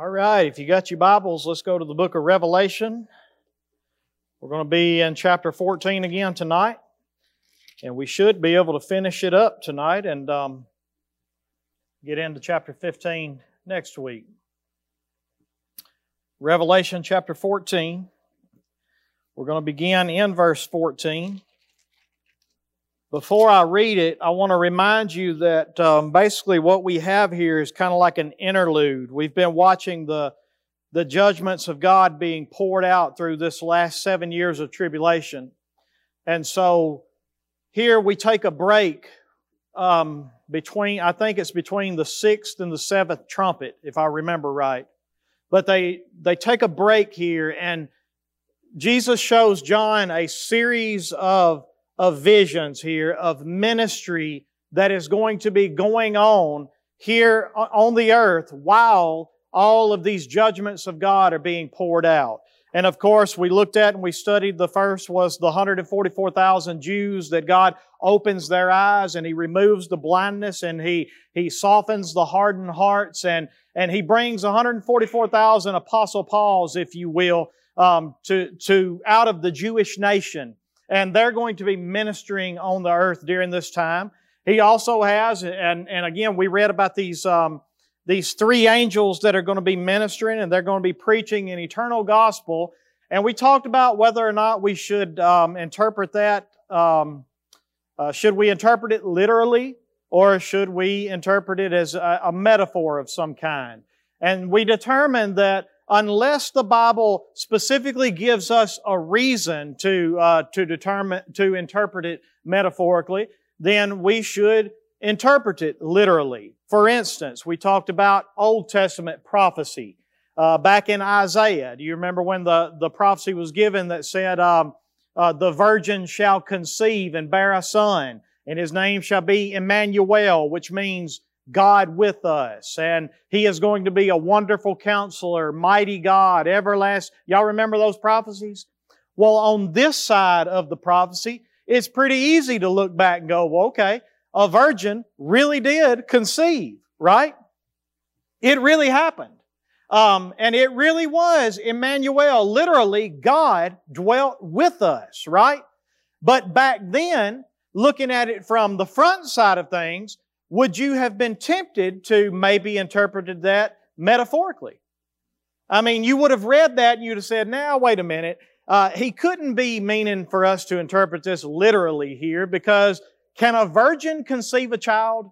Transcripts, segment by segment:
All right, if you got your Bibles, let's go to the book of Revelation. We're going to be in chapter 14 again tonight, and we should be able to finish it up tonight and um, get into chapter 15 next week. Revelation chapter 14. We're going to begin in verse 14. Before I read it, I want to remind you that um, basically what we have here is kind of like an interlude. We've been watching the, the judgments of God being poured out through this last seven years of tribulation. And so here we take a break um, between, I think it's between the sixth and the seventh trumpet, if I remember right. But they, they take a break here and Jesus shows John a series of of visions here of ministry that is going to be going on here on the earth while all of these judgments of God are being poured out. And of course, we looked at and we studied the first was the 144,000 Jews that God opens their eyes and He removes the blindness and He, He softens the hardened hearts and, and He brings 144,000 Apostle Pauls, if you will, um, to, to out of the Jewish nation and they're going to be ministering on the earth during this time. He also has, and, and again, we read about these, um, these three angels that are going to be ministering and they're going to be preaching an eternal gospel. And we talked about whether or not we should um, interpret that. Um, uh, should we interpret it literally or should we interpret it as a, a metaphor of some kind? And we determined that unless the Bible specifically gives us a reason to, uh, to determine, to interpret it metaphorically, then we should interpret it literally. For instance, we talked about Old Testament prophecy. Uh, back in Isaiah, do you remember when the, the prophecy was given that said, um, uh, the virgin shall conceive and bear a son, and his name shall be Emmanuel, which means God with us. And He is going to be a wonderful counselor, mighty God, everlasting. Y'all remember those prophecies? Well, on this side of the prophecy, it's pretty easy to look back and go, well, okay, a virgin really did conceive, right? It really happened. Um, and it really was Emmanuel, literally, God dwelt with us, right? But back then, looking at it from the front side of things, would you have been tempted to maybe interpreted that metaphorically? I mean, you would have read that and you'd have said, now, wait a minute. Uh, he couldn't be meaning for us to interpret this literally here because can a virgin conceive a child?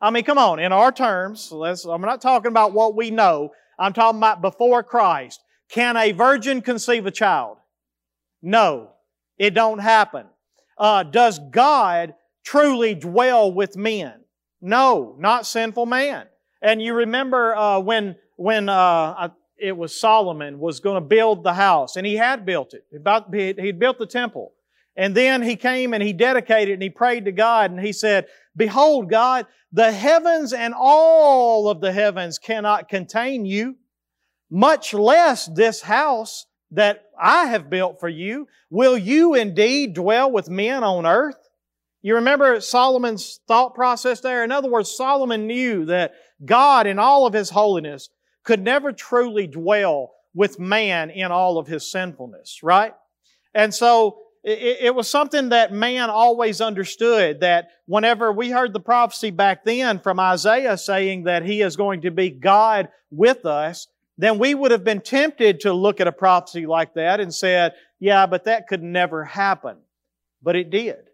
I mean, come on, in our terms, I'm not talking about what we know. I'm talking about before Christ. Can a virgin conceive a child? No, it don't happen. Uh, does God truly dwell with men? No, not sinful man. And you remember uh, when when uh, it was Solomon was going to build the house, and he had built it. About he'd built the temple, and then he came and he dedicated and he prayed to God, and he said, "Behold, God, the heavens and all of the heavens cannot contain you, much less this house." That I have built for you. Will you indeed dwell with men on earth? You remember Solomon's thought process there? In other words, Solomon knew that God in all of His holiness could never truly dwell with man in all of his sinfulness, right? And so it, it, was something that man always understood that whenever we heard the prophecy back then from Isaiah saying that he is going to be God with us, then we would have been tempted to look at a prophecy like that and said, yeah, but that could never happen. But it did.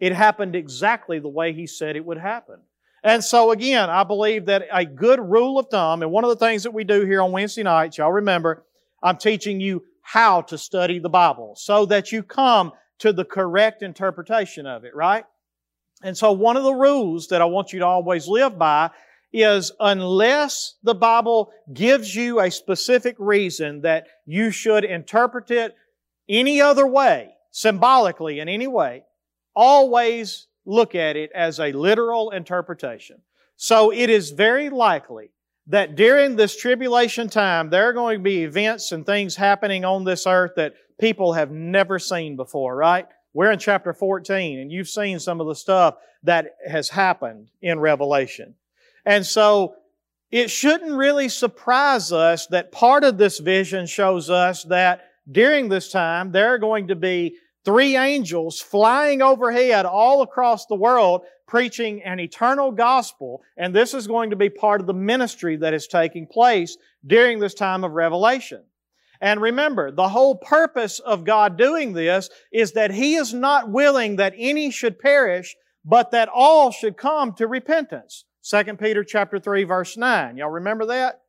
It happened exactly the way He said it would happen. And so again, I believe that a good rule of thumb, and one of the things that we do here on Wednesday nights, y'all remember, I'm teaching you how to study the Bible so that you come to the correct interpretation of it, right? And so one of the rules that I want you to always live by is unless the Bible gives you a specific reason that you should interpret it any other way, symbolically in any way, always look at it as a literal interpretation. So it is very likely that during this tribulation time, there are going to be events and things happening on this earth that people have never seen before, right? We're in chapter 14 and you've seen some of the stuff that has happened in Revelation. And so it shouldn't really surprise us that part of this vision shows us that during this time there are going to be three angels flying overhead all across the world preaching an eternal gospel, and this is going to be part of the ministry that is taking place during this time of revelation. And remember, the whole purpose of God doing this is that He is not willing that any should perish, but that all should come to repentance. 2 Peter chapter 3 verse 9. Y'all remember that?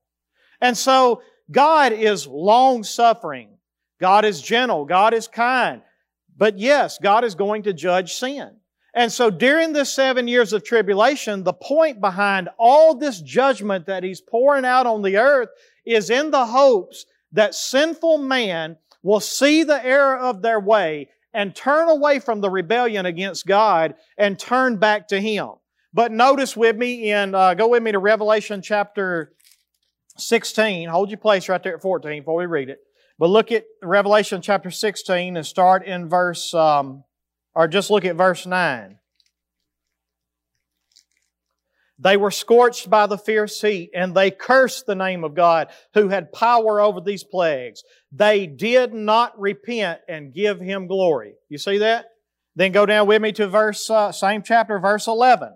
And so, God is long suffering. God is gentle. God is kind. But yes, God is going to judge sin. And so during this seven years of tribulation, the point behind all this judgment that He's pouring out on the earth is in the hopes that sinful man will see the error of their way and turn away from the rebellion against God and turn back to Him. But notice with me in, uh, go with me to Revelation chapter 16. Hold your place right there at 14 before we read it. But look at Revelation chapter 16 and start in verse, um, or just look at verse 9. They were scorched by the fierce heat, and they cursed the name of God who had power over these plagues. They did not repent and give him glory. You see that? Then go down with me to verse, uh, same chapter, verse 11.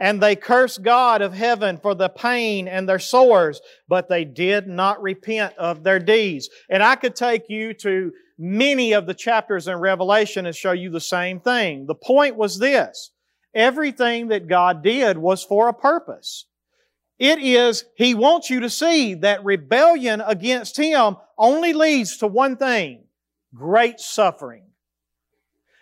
And they cursed God of heaven for the pain and their sores, but they did not repent of their deeds. And I could take you to many of the chapters in Revelation and show you the same thing. The point was this. Everything that God did was for a purpose. It is, He wants you to see that rebellion against Him only leads to one thing, great suffering.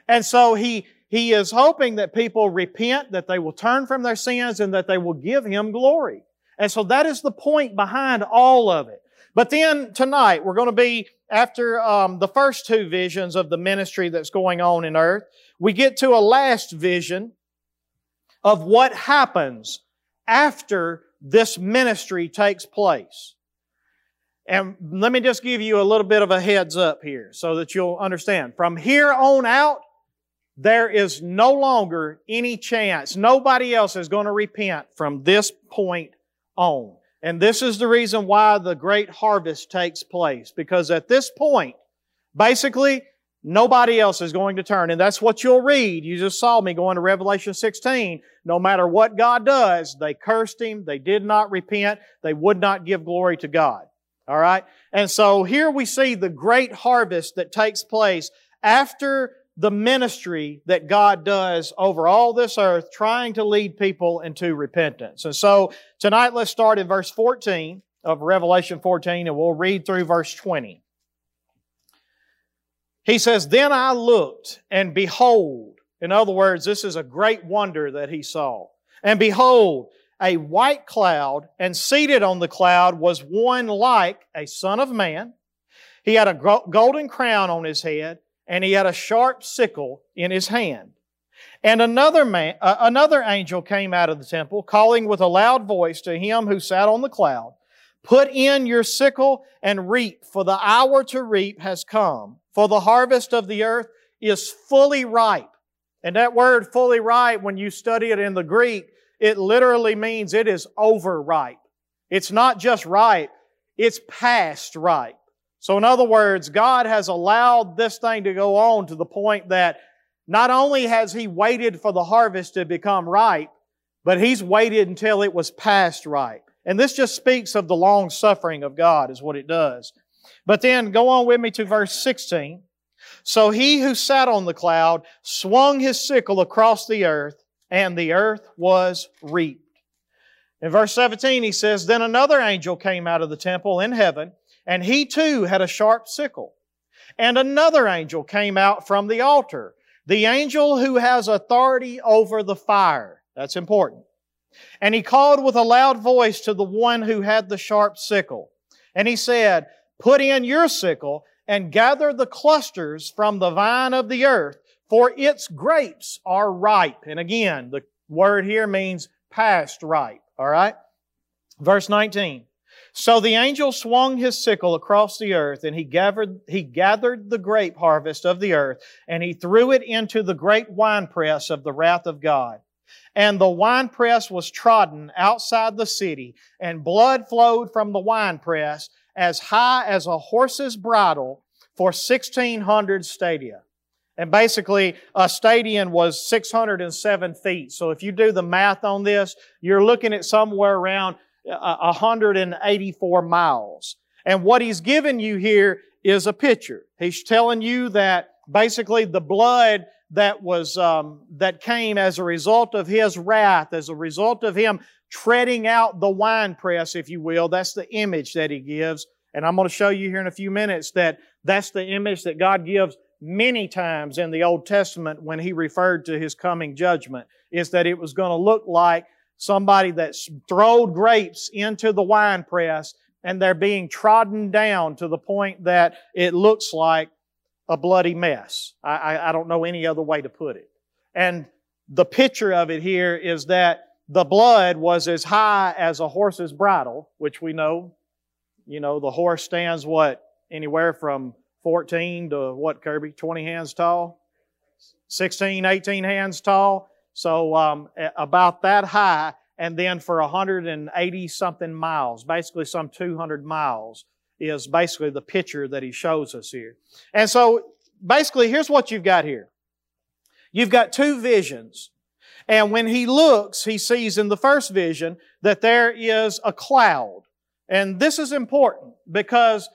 And so He, he is hoping that people repent, that they will turn from their sins, and that they will give Him glory. And so that is the point behind all of it. But then tonight, we're going to be after um, the first two visions of the ministry that's going on in earth. We get to a last vision of what happens after this ministry takes place. And let me just give you a little bit of a heads up here so that you'll understand. From here on out, there is no longer any chance. Nobody else is going to repent from this point on. And this is the reason why the great harvest takes place. Because at this point, basically, nobody else is going to turn. And that's what you'll read. You just saw me going to Revelation 16. No matter what God does, they cursed Him. They did not repent. They would not give glory to God. All right? And so here we see the great harvest that takes place after the ministry that God does over all this earth, trying to lead people into repentance. And so tonight let's start in verse 14 of Revelation 14 and we'll read through verse 20. He says, Then I looked and behold, in other words, this is a great wonder that he saw. And behold, a white cloud, and seated on the cloud was one like a son of man. He had a golden crown on his head and he had a sharp sickle in his hand. And another man, uh, another angel came out of the temple, calling with a loud voice to him who sat on the cloud, Put in your sickle and reap, for the hour to reap has come, for the harvest of the earth is fully ripe. And that word fully ripe, when you study it in the Greek, it literally means it is overripe. It's not just ripe, it's past ripe. So in other words, God has allowed this thing to go on to the point that not only has He waited for the harvest to become ripe, but He's waited until it was past ripe. And this just speaks of the long suffering of God is what it does. But then go on with me to verse 16. So he who sat on the cloud swung his sickle across the earth and the earth was reaped. In verse 17 he says, Then another angel came out of the temple in heaven and he too had a sharp sickle. And another angel came out from the altar, the angel who has authority over the fire. That's important. And he called with a loud voice to the one who had the sharp sickle. And he said, Put in your sickle and gather the clusters from the vine of the earth, for its grapes are ripe. And again, the word here means past ripe. All right? Verse 19. So the angel swung his sickle across the earth, and he gathered, he gathered the grape harvest of the earth, and he threw it into the great winepress of the wrath of God. And the winepress was trodden outside the city, and blood flowed from the winepress as high as a horse's bridle for 1600 stadia. And basically, a stadium was 607 feet. So if you do the math on this, you're looking at somewhere around 184 miles. And what he's given you here is a picture. He's telling you that basically the blood that was um, that came as a result of his wrath, as a result of him treading out the winepress, if you will. That's the image that he gives, and I'm going to show you here in a few minutes that that's the image that God gives many times in the Old Testament when He referred to His coming judgment. Is that it was going to look like somebody that's throwed grapes into the wine press and they're being trodden down to the point that it looks like a bloody mess. I, I, I don't know any other way to put it. And the picture of it here is that the blood was as high as a horse's bridle, which we know, you know, the horse stands what? Anywhere from 14 to what, Kirby? 20 hands tall? 16, 18 hands tall. So um, about that high, and then for 180 something miles, basically some 200 miles, is basically the picture that he shows us here. And so basically, here's what you've got here. You've got two visions. And when he looks, he sees in the first vision that there is a cloud. And this is important because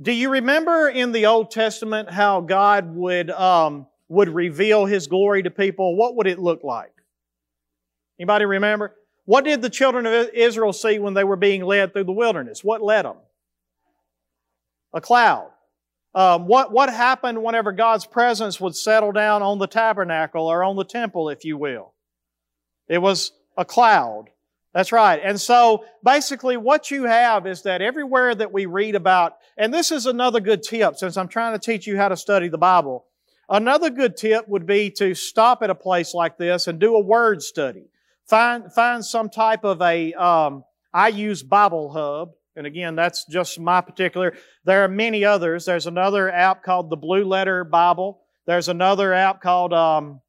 do you remember in the Old Testament how God would, um, would reveal His glory to people? What would it look like? Anybody remember? What did the children of Israel see when they were being led through the wilderness? What led them? a cloud. Um, what, what happened whenever God's presence would settle down on the tabernacle or on the temple, if you will? It was a cloud. That's right. And so basically what you have is that everywhere that we read about, and this is another good tip since I'm trying to teach you how to study the Bible. Another good tip would be to stop at a place like this and do a word study. Find, find some type of a, um, I use Bible Hub. And again, that's just my particular. There are many others. There's another app called the Blue Letter Bible. There's another app called um,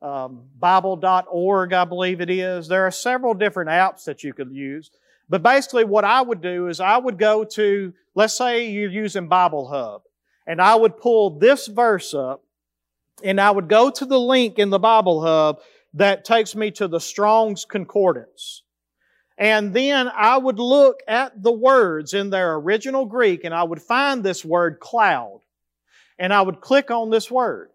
um, Bible.org, I believe it is. There are several different apps that you could use. But basically, what I would do is I would go to, let's say you're using Bible Hub, and I would pull this verse up, and I would go to the link in the Bible Hub that takes me to the Strong's Concordance. And then I would look at the words in their original Greek and I would find this word cloud. And I would click on this word.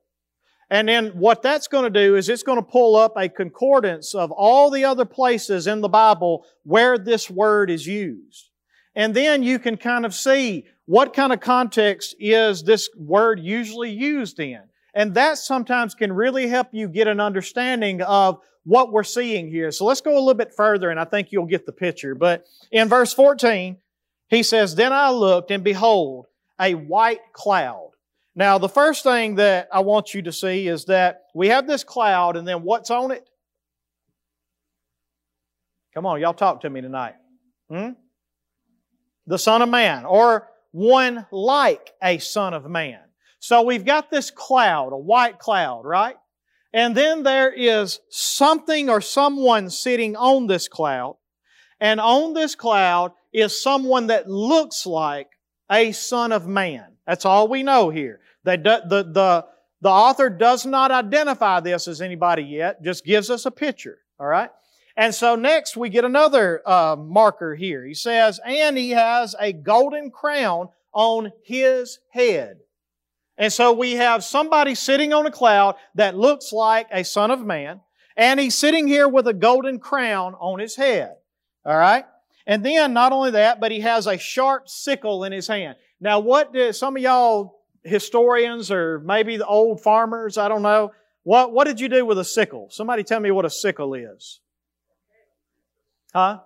And then what that's going to do is it's going to pull up a concordance of all the other places in the Bible where this word is used. And then you can kind of see what kind of context is this word usually used in. And that sometimes can really help you get an understanding of what we're seeing here. So let's go a little bit further and I think you'll get the picture. But in verse 14, he says, Then I looked and behold, a white cloud. Now, the first thing that I want you to see is that we have this cloud and then what's on it? Come on, y'all talk to me tonight. Hmm? The Son of Man, or one like a Son of Man. So we've got this cloud, a white cloud, right? And then there is something or someone sitting on this cloud. And on this cloud is someone that looks like a son of man. That's all we know here. The, the, the author does not identify this as anybody yet, just gives us a picture. All right? And so next we get another uh, marker here. He says, and he has a golden crown on his head. And so we have somebody sitting on a cloud that looks like a son of man, and he's sitting here with a golden crown on his head. All right? And then not only that, but he has a sharp sickle in his hand. Now, what did some of y'all historians or maybe the old farmers, I don't know, what, what did you do with a sickle? Somebody tell me what a sickle is. Huh?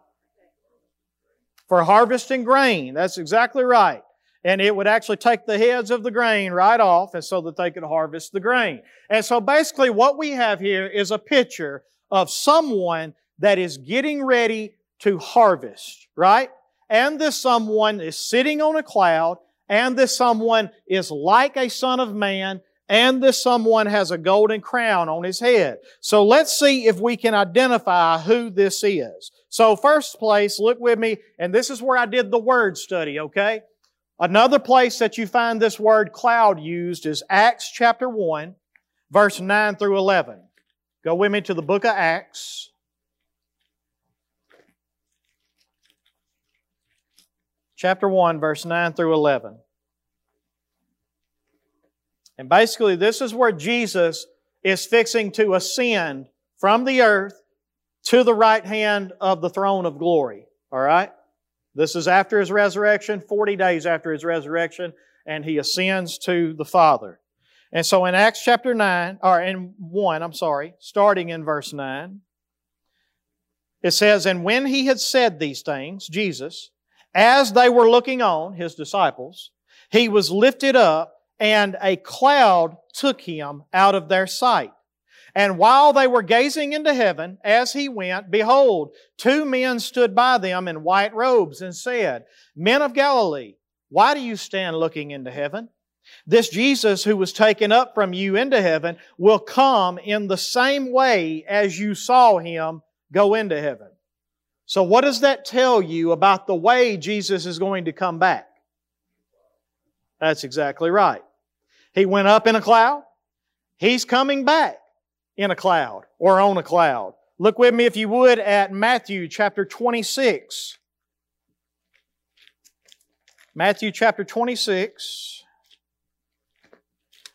For harvesting grain. That's exactly right and it would actually take the heads of the grain right off and so that they could harvest the grain. And so basically what we have here is a picture of someone that is getting ready to harvest, right? And this someone is sitting on a cloud and this someone is like a son of man and this someone has a golden crown on his head. So let's see if we can identify who this is. So first place, look with me, and this is where I did the word study, okay? Another place that you find this word cloud used is Acts chapter 1, verse 9 through 11. Go with me to the book of Acts. Chapter 1, verse 9 through 11. And basically, this is where Jesus is fixing to ascend from the earth to the right hand of the throne of glory. All right? This is after his resurrection, 40 days after his resurrection, and he ascends to the Father. And so in Acts chapter 9, or in 1, I'm sorry, starting in verse 9, it says, And when he had said these things, Jesus, as they were looking on, his disciples, he was lifted up, and a cloud took him out of their sight. And while they were gazing into heaven, as he went, behold, two men stood by them in white robes and said, Men of Galilee, why do you stand looking into heaven? This Jesus who was taken up from you into heaven will come in the same way as you saw him go into heaven. So what does that tell you about the way Jesus is going to come back? That's exactly right. He went up in a cloud. He's coming back in a cloud or on a cloud. Look with me, if you would, at Matthew chapter 26. Matthew chapter 26,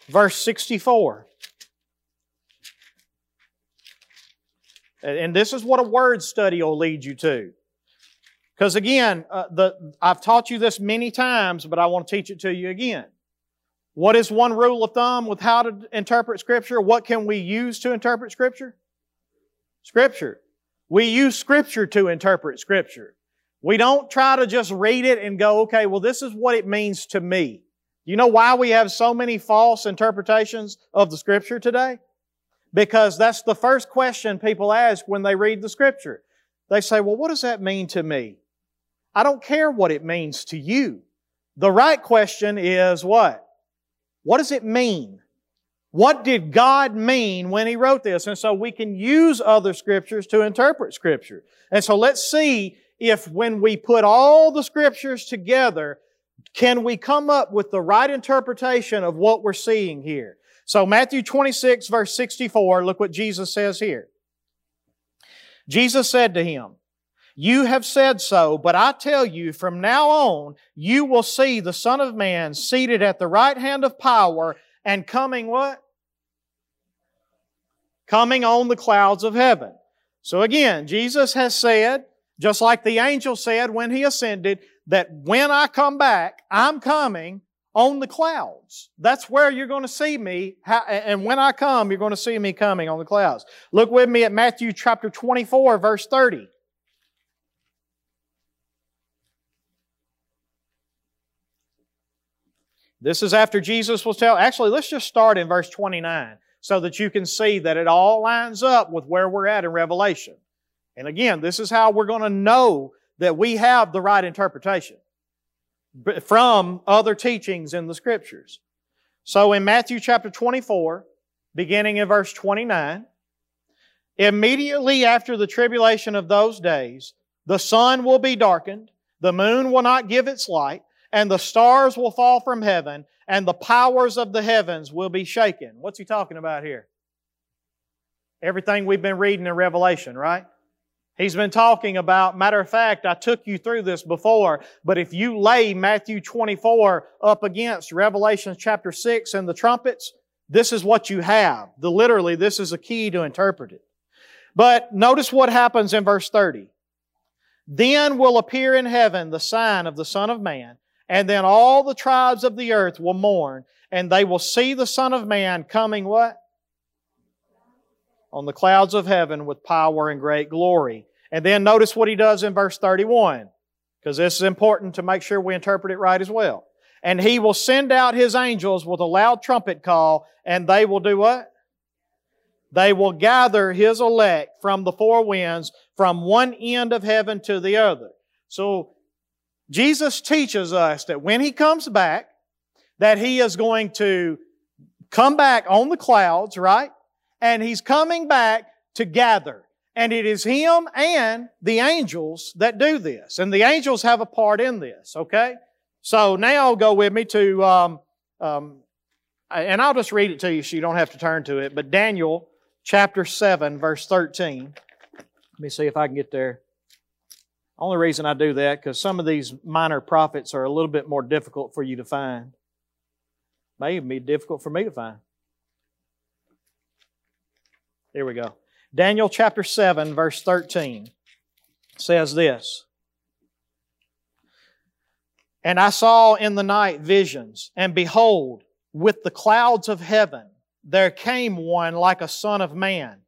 verse 64. And this is what a word study will lead you to. Because again, uh, the, I've taught you this many times, but I want to teach it to you again. What is one rule of thumb with how to interpret Scripture? What can we use to interpret Scripture? Scripture. We use Scripture to interpret Scripture. We don't try to just read it and go, okay, well, this is what it means to me. You know why we have so many false interpretations of the Scripture today? Because that's the first question people ask when they read the Scripture. They say, well, what does that mean to me? I don't care what it means to you. The right question is what? What does it mean? What did God mean when He wrote this? And so we can use other scriptures to interpret scripture. And so let's see if when we put all the scriptures together, can we come up with the right interpretation of what we're seeing here? So Matthew 26 verse 64, look what Jesus says here. Jesus said to him, you have said so, but I tell you, from now on, you will see the Son of Man seated at the right hand of power and coming what? Coming on the clouds of heaven. So again, Jesus has said, just like the angel said when he ascended, that when I come back, I'm coming on the clouds. That's where you're going to see me. And when I come, you're going to see me coming on the clouds. Look with me at Matthew chapter 24, verse 30. This is after Jesus was telling, actually, let's just start in verse 29 so that you can see that it all lines up with where we're at in Revelation. And again, this is how we're going to know that we have the right interpretation from other teachings in the Scriptures. So in Matthew chapter 24, beginning in verse 29, immediately after the tribulation of those days, the sun will be darkened, the moon will not give its light, and the stars will fall from heaven, and the powers of the heavens will be shaken. What's he talking about here? Everything we've been reading in Revelation, right? He's been talking about, matter of fact, I took you through this before, but if you lay Matthew 24 up against Revelation chapter 6 and the trumpets, this is what you have. The, literally, this is a key to interpret it. But notice what happens in verse 30. Then will appear in heaven the sign of the Son of Man, and then all the tribes of the earth will mourn, and they will see the Son of Man coming what? On the clouds of heaven with power and great glory. And then notice what he does in verse 31, because this is important to make sure we interpret it right as well. And he will send out his angels with a loud trumpet call, and they will do what? They will gather his elect from the four winds, from one end of heaven to the other. So Jesus teaches us that when He comes back, that He is going to come back on the clouds, right? And He's coming back to gather. And it is Him and the angels that do this. And the angels have a part in this, okay? So now go with me to, um, um, and I'll just read it to you so you don't have to turn to it. But Daniel chapter 7, verse 13. Let me see if I can get there. Only reason I do that, because some of these minor prophets are a little bit more difficult for you to find. May even be difficult for me to find. Here we go. Daniel chapter 7, verse 13 says this And I saw in the night visions, and behold, with the clouds of heaven there came one like a son of man.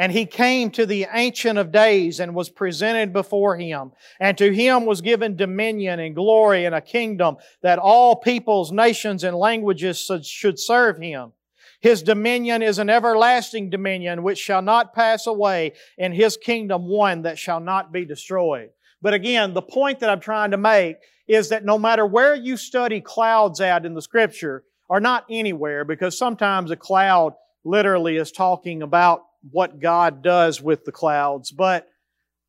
And he came to the Ancient of Days and was presented before him. And to him was given dominion and glory and a kingdom that all peoples, nations, and languages should serve him. His dominion is an everlasting dominion which shall not pass away, and his kingdom one that shall not be destroyed. But again, the point that I'm trying to make is that no matter where you study clouds at in the scripture, or not anywhere, because sometimes a cloud literally is talking about what God does with the clouds, but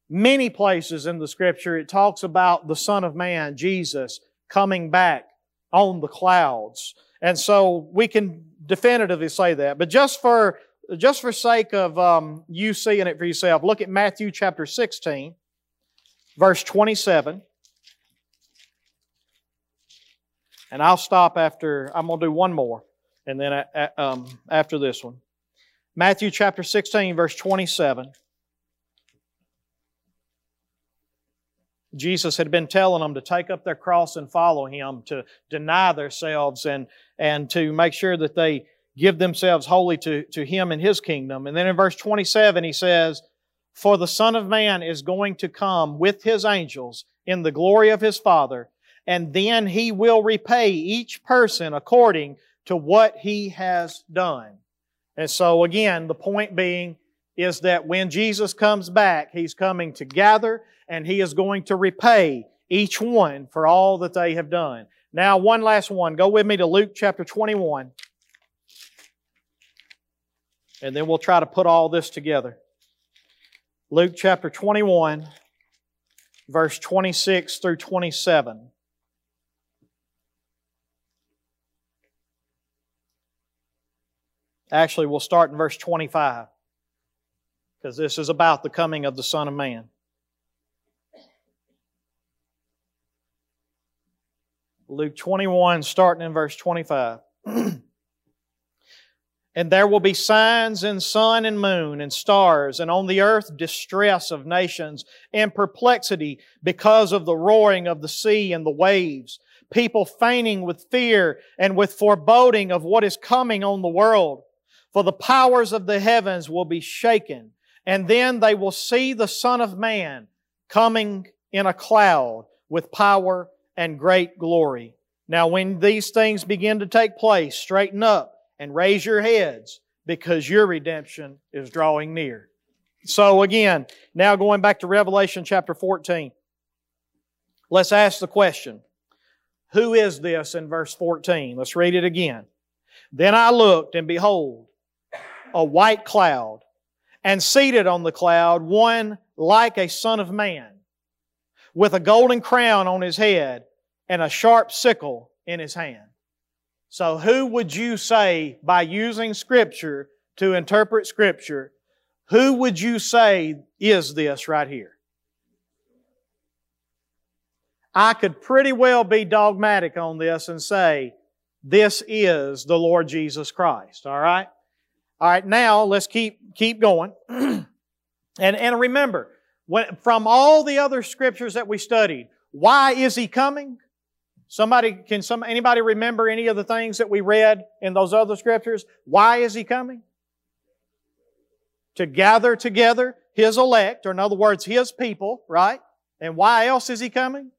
many places in the scripture it talks about the Son of Man, Jesus, coming back on the clouds. And so we can definitively say that. But just for just for sake of um, you seeing it for yourself, look at Matthew chapter 16, verse 27. And I'll stop after, I'm going to do one more, and then uh, um, after this one. Matthew chapter 16, verse 27. Jesus had been telling them to take up their cross and follow Him, to deny themselves and, and to make sure that they give themselves wholly to, to Him and His kingdom. And then in verse 27, He says, For the Son of Man is going to come with His angels in the glory of His Father, and then He will repay each person according to what he has done. And so again, the point being is that when Jesus comes back, He's coming to gather and He is going to repay each one for all that they have done. Now, one last one. Go with me to Luke chapter 21. And then we'll try to put all this together. Luke chapter 21, verse 26 through 27. Actually, we'll start in verse 25 because this is about the coming of the Son of Man. Luke 21, starting in verse 25. and there will be signs in sun and moon and stars, and on the earth distress of nations and perplexity because of the roaring of the sea and the waves. People fainting with fear and with foreboding of what is coming on the world. For the powers of the heavens will be shaken, and then they will see the Son of Man coming in a cloud with power and great glory. Now, when these things begin to take place, straighten up and raise your heads because your redemption is drawing near. So, again, now going back to Revelation chapter 14, let's ask the question Who is this in verse 14? Let's read it again. Then I looked, and behold, a white cloud, and seated on the cloud one like a son of man, with a golden crown on his head and a sharp sickle in his hand. So who would you say, by using Scripture to interpret Scripture, who would you say is this right here? I could pretty well be dogmatic on this and say, this is the Lord Jesus Christ, all right? All right, now let's keep keep going. and and remember, when, from all the other scriptures that we studied, why is he coming? Somebody can some anybody remember any of the things that we read in those other scriptures? Why is he coming? To gather together his elect, or in other words, his people, right? And why else is he coming?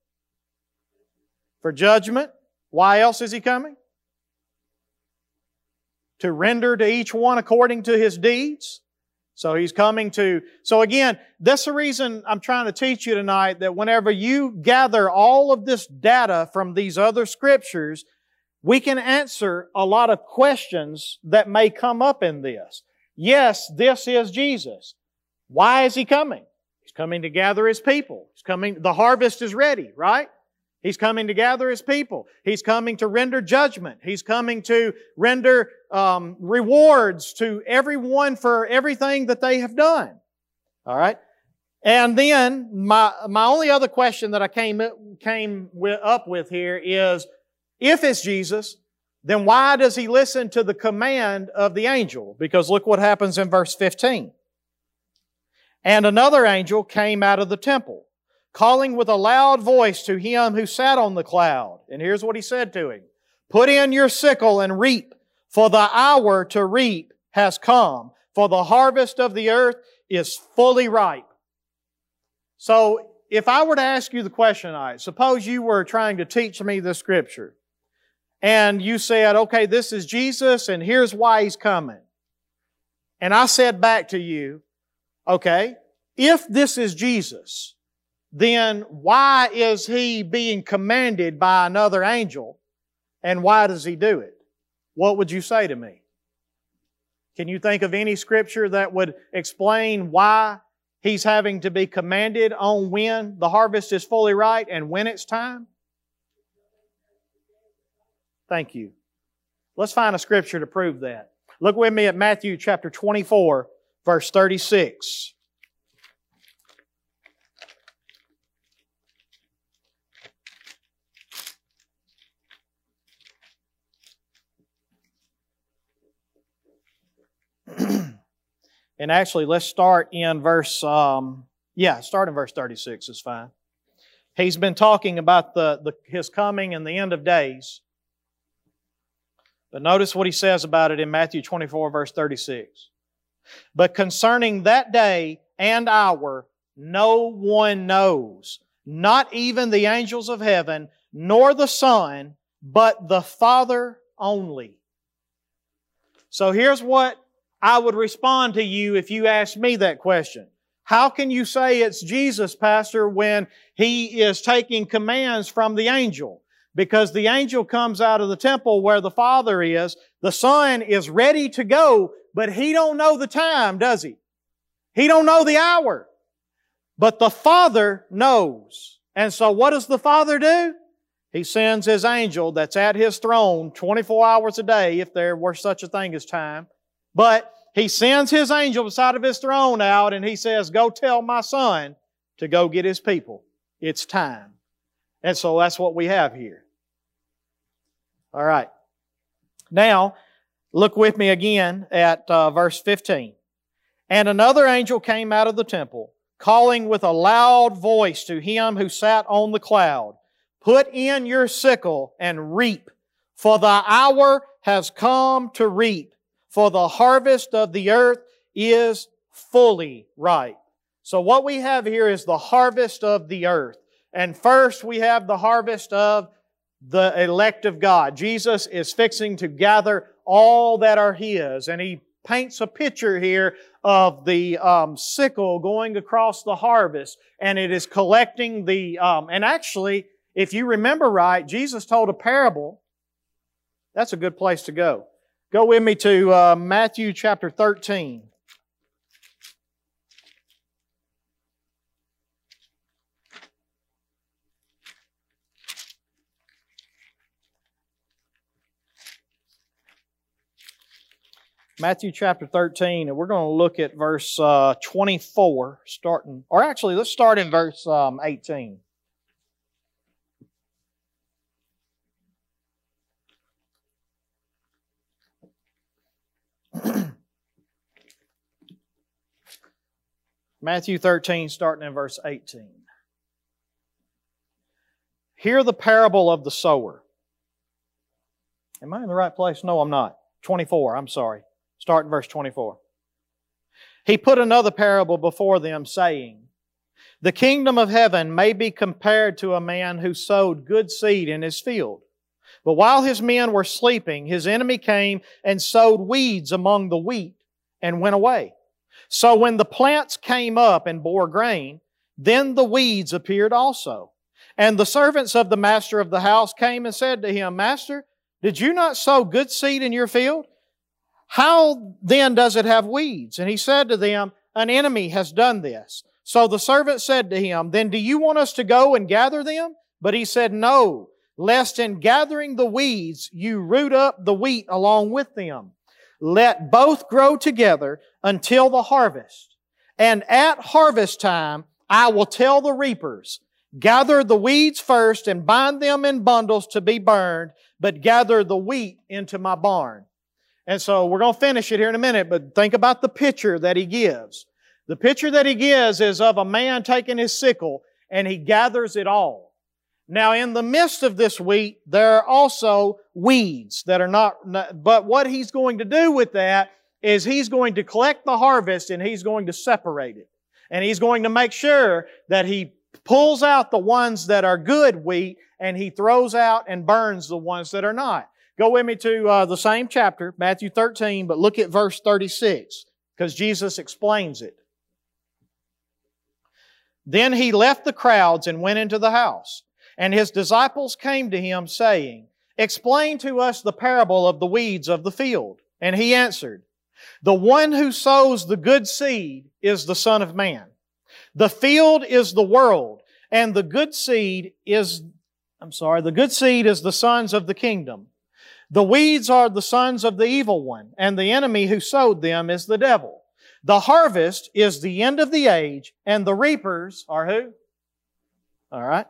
For judgment. Why else is he coming? To render to each one according to his deeds. So he's coming to, so again, that's the reason I'm trying to teach you tonight that whenever you gather all of this data from these other scriptures, we can answer a lot of questions that may come up in this. Yes, this is Jesus. Why is He coming? He's coming to gather His people. He's coming, the harvest is ready, right? He's coming to gather His people. He's coming to render judgment. He's coming to render um, rewards to everyone for everything that they have done. All right? And then my, my only other question that I came, came with, up with here is, if it's Jesus, then why does he listen to the command of the angel? Because look what happens in verse 15. And another angel came out of the temple, calling with a loud voice to him who sat on the cloud. And here's what he said to him. Put in your sickle and reap, for the hour to reap has come, for the harvest of the earth is fully ripe. So, if I were to ask you the question, I suppose you were trying to teach me the scripture and you said, okay, this is Jesus and here's why he's coming. And I said back to you, okay, if this is Jesus, then why is he being commanded by another angel and why does he do it? What would you say to me? Can you think of any scripture that would explain why he's having to be commanded on when the harvest is fully ripe and when it's time? Thank you. Let's find a scripture to prove that. Look with me at Matthew chapter 24, verse 36. And actually, let's start in verse, um, yeah, start in verse 36 is fine. He's been talking about the, the, his coming and the end of days. But notice what he says about it in Matthew 24, verse 36. But concerning that day and hour, no one knows, not even the angels of heaven, nor the Son, but the Father only. So here's what I would respond to you if you asked me that question. How can you say it's Jesus, Pastor, when He is taking commands from the angel? because the angel comes out of the temple where the Father is. The Son is ready to go, but he don't know the time, does he? He don't know the hour. But the Father knows. And so what does the Father do? He sends His angel that's at His throne 24 hours a day, if there were such a thing as time. But He sends His angel beside of His throne out and He says, go tell my Son to go get His people. It's time. And so that's what we have here. All right. Now, look with me again at uh, verse 15. And another angel came out of the temple, calling with a loud voice to him who sat on the cloud, Put in your sickle and reap, for the hour has come to reap, for the harvest of the earth is fully ripe. So what we have here is the harvest of the earth. And first we have the harvest of the elect of God. Jesus is fixing to gather all that are His, and He paints a picture here of the um, sickle going across the harvest, and it is collecting the. Um, and actually, if you remember right, Jesus told a parable. That's a good place to go. Go with me to uh, Matthew chapter 13. Matthew chapter 13, and we're going to look at verse uh, 24, starting, or actually, let's start in verse um, 18. Matthew 13, starting in verse 18. Hear the parable of the sower. Am I in the right place? No, I'm not. 24, I'm sorry. Start in verse 24. He put another parable before them, saying, The kingdom of heaven may be compared to a man who sowed good seed in his field. But while his men were sleeping, his enemy came and sowed weeds among the wheat and went away. So when the plants came up and bore grain, then the weeds appeared also. And the servants of the master of the house came and said to him, Master, Did you not sow good seed in your field? How then does it have weeds? And he said to them, An enemy has done this. So the servant said to him, Then do you want us to go and gather them? But he said, No, lest in gathering the weeds you root up the wheat along with them. Let both grow together until the harvest. And at harvest time, I will tell the reapers, gather the weeds first and bind them in bundles to be burned, but gather the wheat into my barn. And so we're going to finish it here in a minute, but think about the picture that he gives. The picture that he gives is of a man taking his sickle and he gathers it all. Now, in the midst of this wheat, there are also weeds that are not, but what he's going to do with that is he's going to collect the harvest and he's going to separate it. And he's going to make sure that he pulls out the ones that are good wheat and he throws out and burns the ones that are not. Go with me to uh, the same chapter, Matthew 13, but look at verse 36 because Jesus explains it. Then he left the crowds and went into the house. And his disciples came to him saying, Explain to us the parable of the weeds of the field. And he answered, The one who sows the good seed is the Son of Man. The field is the world, and the good seed is, I'm sorry, the good seed is the sons of the kingdom. The weeds are the sons of the evil one, and the enemy who sowed them is the devil. The harvest is the end of the age, and the reapers are who? All right.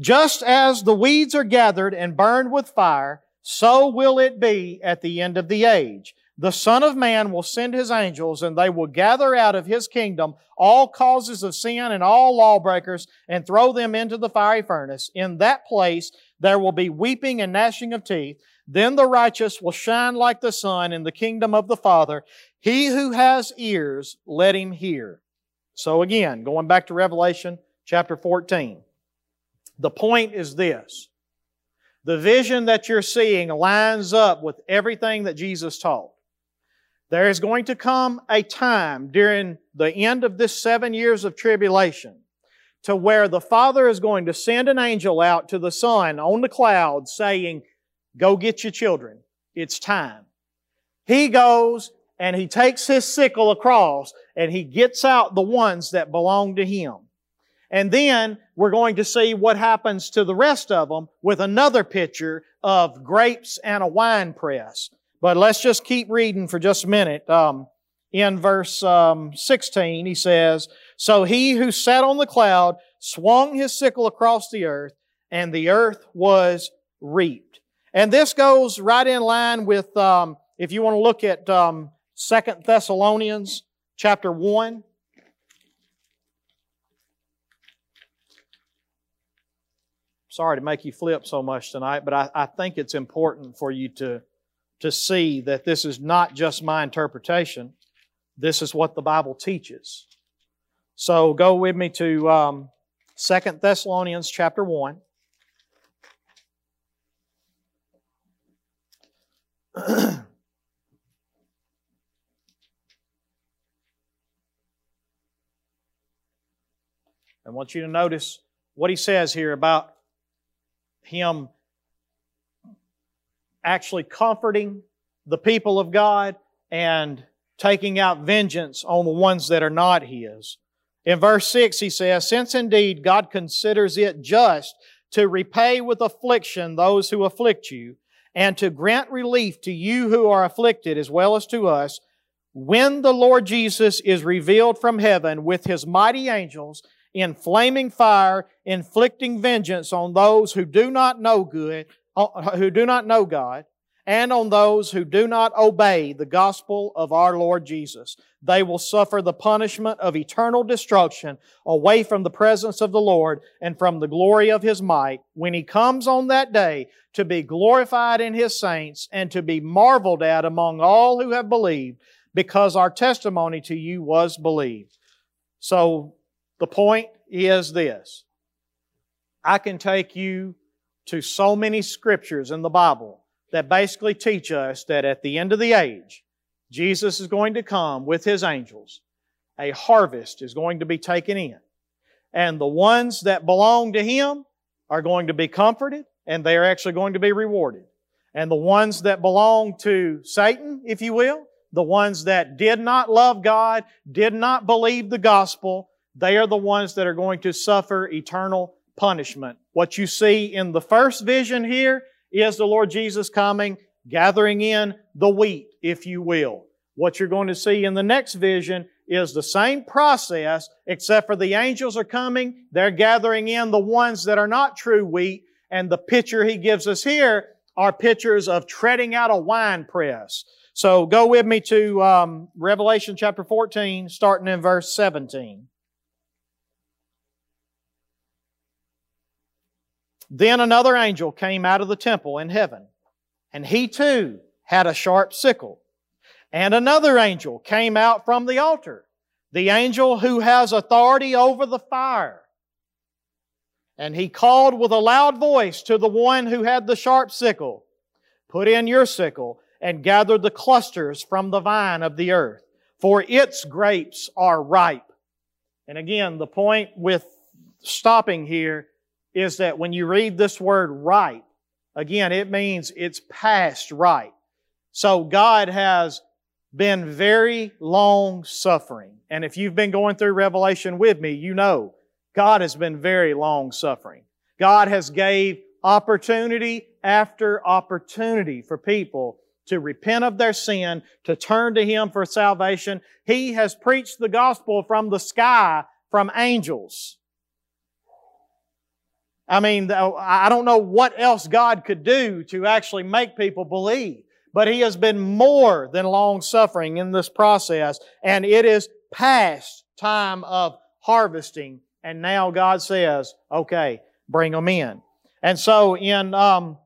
Just as the weeds are gathered and burned with fire, so will it be at the end of the age. The Son of Man will send His angels, and they will gather out of His kingdom all causes of sin and all lawbreakers and throw them into the fiery furnace. In that place there will be weeping and gnashing of teeth. Then the righteous will shine like the sun in the kingdom of the Father. He who has ears, let him hear. So again, going back to Revelation chapter 14. The point is this. The vision that you're seeing lines up with everything that Jesus taught. There is going to come a time during the end of this seven years of tribulation to where the Father is going to send an angel out to the Son on the cloud saying, Go get your children. It's time. He goes and he takes his sickle across and he gets out the ones that belong to him. And then we're going to see what happens to the rest of them with another picture of grapes and a wine press. But let's just keep reading for just a minute. Um, in verse um, 16, he says, So he who sat on the cloud swung his sickle across the earth, and the earth was reaped. And this goes right in line with, um, if you want to look at um, Second Thessalonians chapter 1. Sorry to make you flip so much tonight, but I, I think it's important for you to, to see that this is not just my interpretation. This is what the Bible teaches. So go with me to um, 2 Thessalonians chapter 1. I want you to notice what he says here about him actually comforting the people of God and taking out vengeance on the ones that are not his. In verse 6, he says, Since indeed God considers it just to repay with affliction those who afflict you, and to grant relief to you who are afflicted as well as to us, when the Lord Jesus is revealed from heaven with his mighty angels in flaming fire, inflicting vengeance on those who do not know good, uh, who do not know God, and on those who do not obey the gospel of our Lord Jesus. They will suffer the punishment of eternal destruction away from the presence of the Lord and from the glory of His might when He comes on that day to be glorified in His saints and to be marveled at among all who have believed because our testimony to you was believed. So the point is this. I can take you to so many scriptures in the Bible that basically teach us that at the end of the age, Jesus is going to come with His angels. A harvest is going to be taken in. And the ones that belong to Him are going to be comforted and they are actually going to be rewarded. And the ones that belong to Satan, if you will, the ones that did not love God, did not believe the gospel, they are the ones that are going to suffer eternal punishment. What you see in the first vision here is the Lord Jesus coming, gathering in the wheat, if you will. What you're going to see in the next vision is the same process, except for the angels are coming, they're gathering in the ones that are not true wheat, and the picture he gives us here are pictures of treading out a wine press. So go with me to um, Revelation chapter 14, starting in verse 17. Then another angel came out of the temple in heaven, and he too had a sharp sickle. And another angel came out from the altar, the angel who has authority over the fire. And he called with a loud voice to the one who had the sharp sickle, Put in your sickle and gather the clusters from the vine of the earth, for its grapes are ripe. And again, the point with stopping here is that when you read this word right, again, it means it's past right. So God has been very long suffering. And if you've been going through Revelation with me, you know God has been very long suffering. God has gave opportunity after opportunity for people to repent of their sin, to turn to Him for salvation. He has preached the gospel from the sky, from angels. I mean, I don't know what else God could do to actually make people believe, but He has been more than long suffering in this process, and it is past time of harvesting, and now God says, okay, bring them in. And so in, um,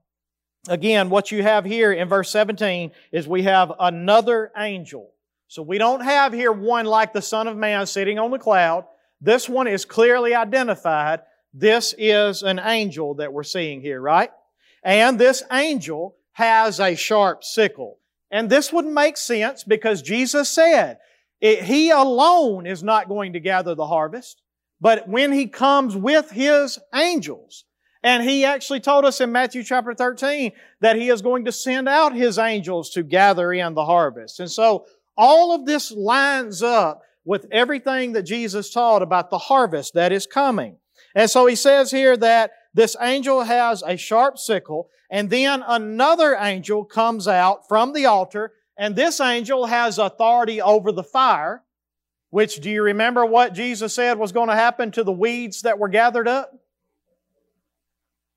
again, what you have here in verse 17 is we have another angel. So we don't have here one like the Son of Man sitting on the cloud. This one is clearly identified this is an angel that we're seeing here, right? And this angel has a sharp sickle. And this would make sense because Jesus said, He alone is not going to gather the harvest, but when He comes with His angels, and He actually told us in Matthew chapter 13 that He is going to send out His angels to gather in the harvest. And so all of this lines up with everything that Jesus taught about the harvest that is coming. And so he says here that this angel has a sharp sickle, and then another angel comes out from the altar, and this angel has authority over the fire, which do you remember what Jesus said was going to happen to the weeds that were gathered up?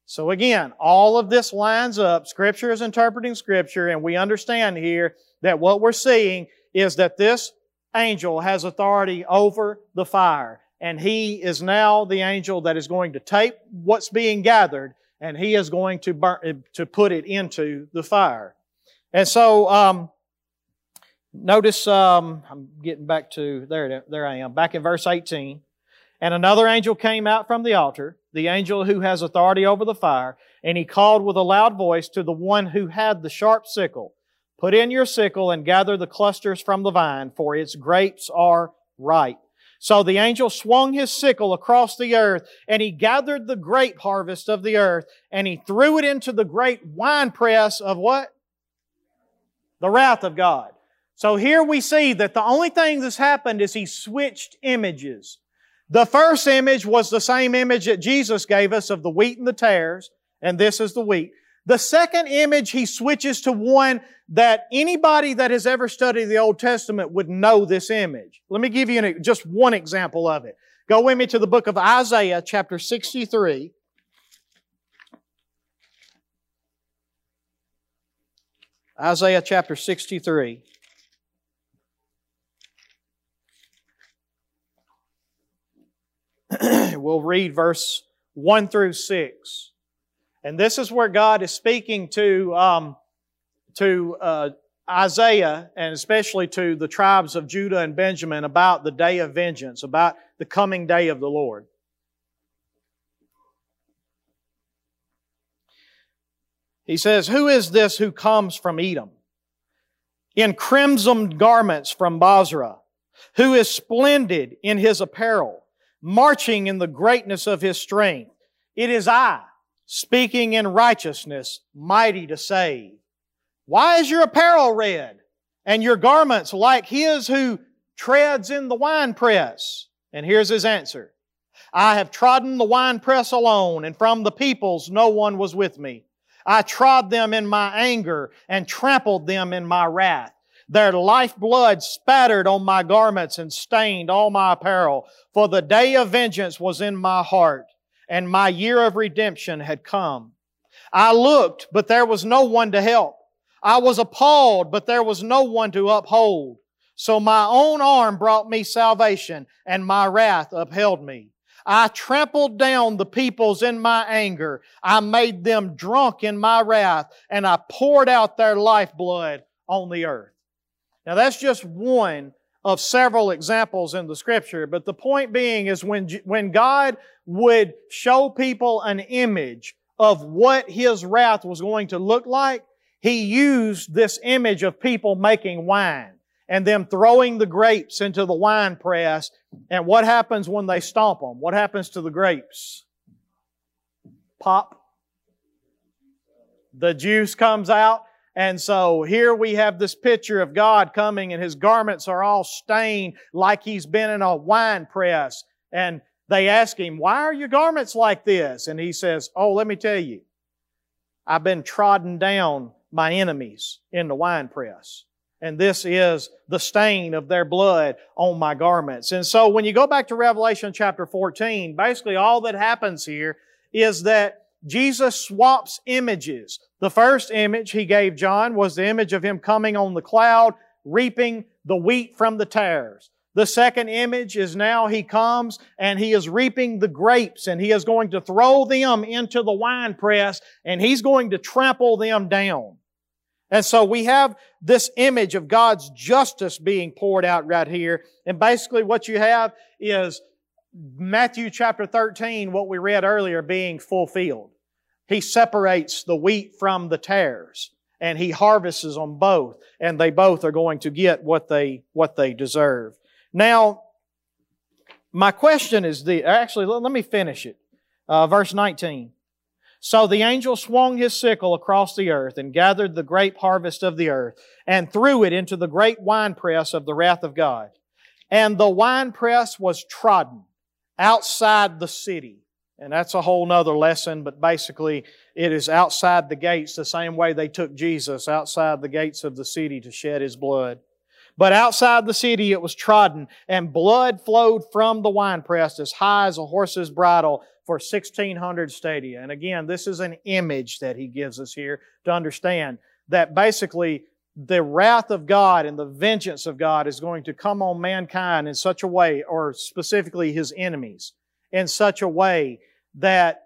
So again, all of this lines up. Scripture is interpreting Scripture, and we understand here that what we're seeing is that this angel has authority over the fire and he is now the angel that is going to take what's being gathered and he is going to burn, to put it into the fire. And so, um, notice, um, I'm getting back to, there, there I am, back in verse 18. And another angel came out from the altar, the angel who has authority over the fire, and he called with a loud voice to the one who had the sharp sickle, Put in your sickle and gather the clusters from the vine, for its grapes are ripe. So the angel swung his sickle across the earth and he gathered the grape harvest of the earth and he threw it into the great winepress of what? The wrath of God. So here we see that the only thing that's happened is he switched images. The first image was the same image that Jesus gave us of the wheat and the tares, and this is the wheat. The second image he switches to one that anybody that has ever studied the Old Testament would know this image. Let me give you an, just one example of it. Go with me to the book of Isaiah, chapter 63. Isaiah chapter 63. we'll read verse 1 through 6. And this is where God is speaking to um, to uh, Isaiah and especially to the tribes of Judah and Benjamin about the day of vengeance, about the coming day of the Lord. He says, Who is this who comes from Edom? In crimson garments from Bozrah, who is splendid in his apparel, marching in the greatness of his strength. It is I, speaking in righteousness, mighty to save. Why is your apparel red and your garments like his who treads in the winepress? And here's his answer. I have trodden the winepress alone, and from the peoples no one was with me. I trod them in my anger and trampled them in my wrath. Their lifeblood spattered on my garments and stained all my apparel. For the day of vengeance was in my heart, and my year of redemption had come. I looked, but there was no one to help. I was appalled, but there was no one to uphold. So my own arm brought me salvation, and my wrath upheld me. I trampled down the peoples in my anger. I made them drunk in my wrath, and I poured out their lifeblood on the earth. Now that's just one of several examples in the scripture, but the point being is when, when God would show people an image of what His wrath was going to look like, He used this image of people making wine and them throwing the grapes into the wine press. And what happens when they stomp them? What happens to the grapes? Pop. The juice comes out. And so here we have this picture of God coming and his garments are all stained like he's been in a wine press. And they ask him, why are your garments like this? And he says, oh, let me tell you, I've been trodden down my enemies in the wine press and this is the stain of their blood on my garments. And so when you go back to Revelation chapter 14, basically all that happens here is that Jesus swaps images. The first image he gave John was the image of him coming on the cloud, reaping the wheat from the tares. The second image is now he comes and he is reaping the grapes and he is going to throw them into the wine press and he's going to trample them down. And so we have this image of God's justice being poured out right here. And basically what you have is Matthew chapter 13, what we read earlier, being fulfilled. He separates the wheat from the tares and he harvests them both and they both are going to get what they, what they deserve. Now, my question is the, actually, let me finish it. Uh, verse 19. So the angel swung his sickle across the earth and gathered the grape harvest of the earth and threw it into the great winepress of the wrath of God. And the winepress was trodden outside the city. And that's a whole nother lesson, but basically it is outside the gates the same way they took Jesus outside the gates of the city to shed his blood. But outside the city it was trodden, and blood flowed from the winepress as high as a horse's bridle for 1600 stadia. And again, this is an image that he gives us here to understand that basically the wrath of God and the vengeance of God is going to come on mankind in such a way, or specifically his enemies, in such a way that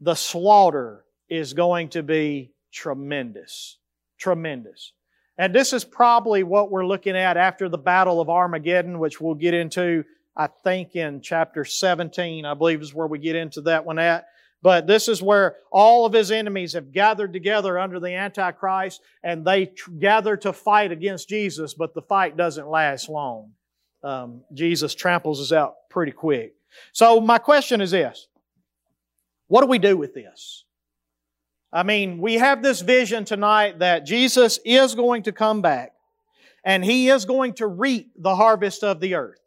the slaughter is going to be tremendous. Tremendous. And this is probably what we're looking at after the Battle of Armageddon, which we'll get into I think in chapter 17, I believe is where we get into that one at. But this is where all of his enemies have gathered together under the Antichrist and they tr- gather to fight against Jesus, but the fight doesn't last long. Um, Jesus tramples us out pretty quick. So my question is this. What do we do with this? I mean, we have this vision tonight that Jesus is going to come back and He is going to reap the harvest of the earth.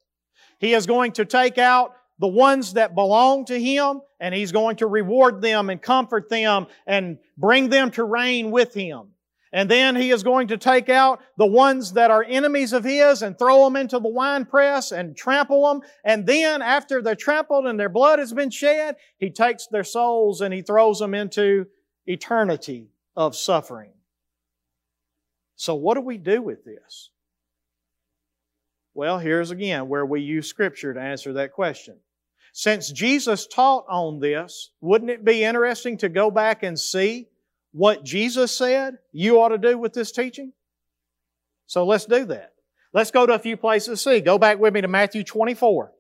He is going to take out the ones that belong to Him and He's going to reward them and comfort them and bring them to reign with Him. And then He is going to take out the ones that are enemies of His and throw them into the winepress and trample them. And then after they're trampled and their blood has been shed, He takes their souls and He throws them into eternity of suffering. So what do we do with this? Well, here's again where we use Scripture to answer that question. Since Jesus taught on this, wouldn't it be interesting to go back and see what Jesus said you ought to do with this teaching? So let's do that. Let's go to a few places to see. Go back with me to Matthew 24.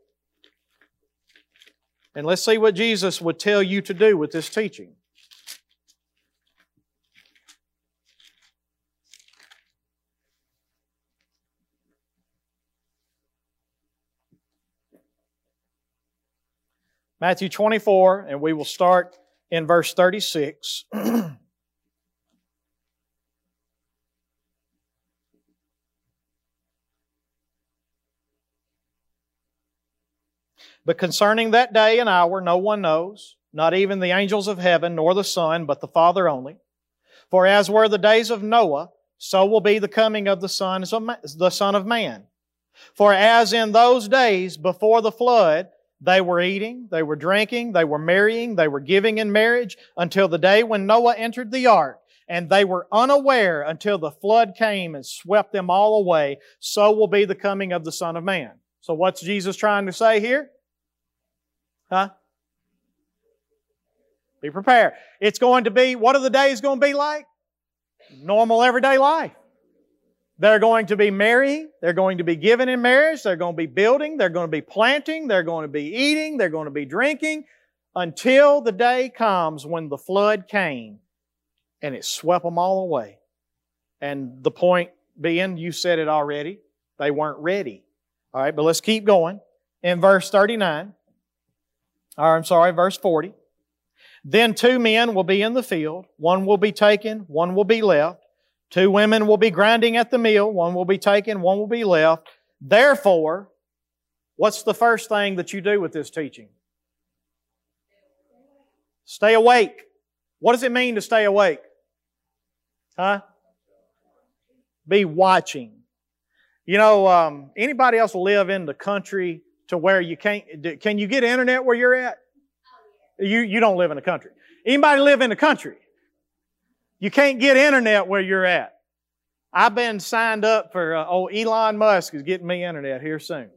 And let's see what Jesus would tell you to do with this teaching. Matthew 24, and we will start in verse 36. But concerning that day and hour, no one knows, not even the angels of heaven, nor the Son, but the Father only. For as were the days of Noah, so will be the coming of the Son, the Son of Man. For as in those days before the flood, they were eating, they were drinking, they were marrying, they were giving in marriage until the day when Noah entered the ark, and they were unaware until the flood came and swept them all away. So will be the coming of the Son of Man. So what's Jesus trying to say here? Huh? Be prepared. It's going to be, what are the days going to be like? Normal everyday life. They're going to be marrying. They're going to be given in marriage. They're going to be building. They're going to be planting. They're going to be eating. They're going to be drinking until the day comes when the flood came and it swept them all away. And the point being, you said it already, they weren't ready. All right, but let's keep going. In verse 39, or I'm sorry, verse 40. Then two men will be in the field. One will be taken, one will be left. Two women will be grinding at the mill. One will be taken, one will be left. Therefore, what's the first thing that you do with this teaching? Stay awake. What does it mean to stay awake? Huh? Be watching. You know, um, anybody else live in the country to where you can't, can you get internet where you're at? You, you don't live in the country. Anybody live in the country? You can't get internet where you're at. I've been signed up for, uh, oh, Elon Musk is getting me internet here soon.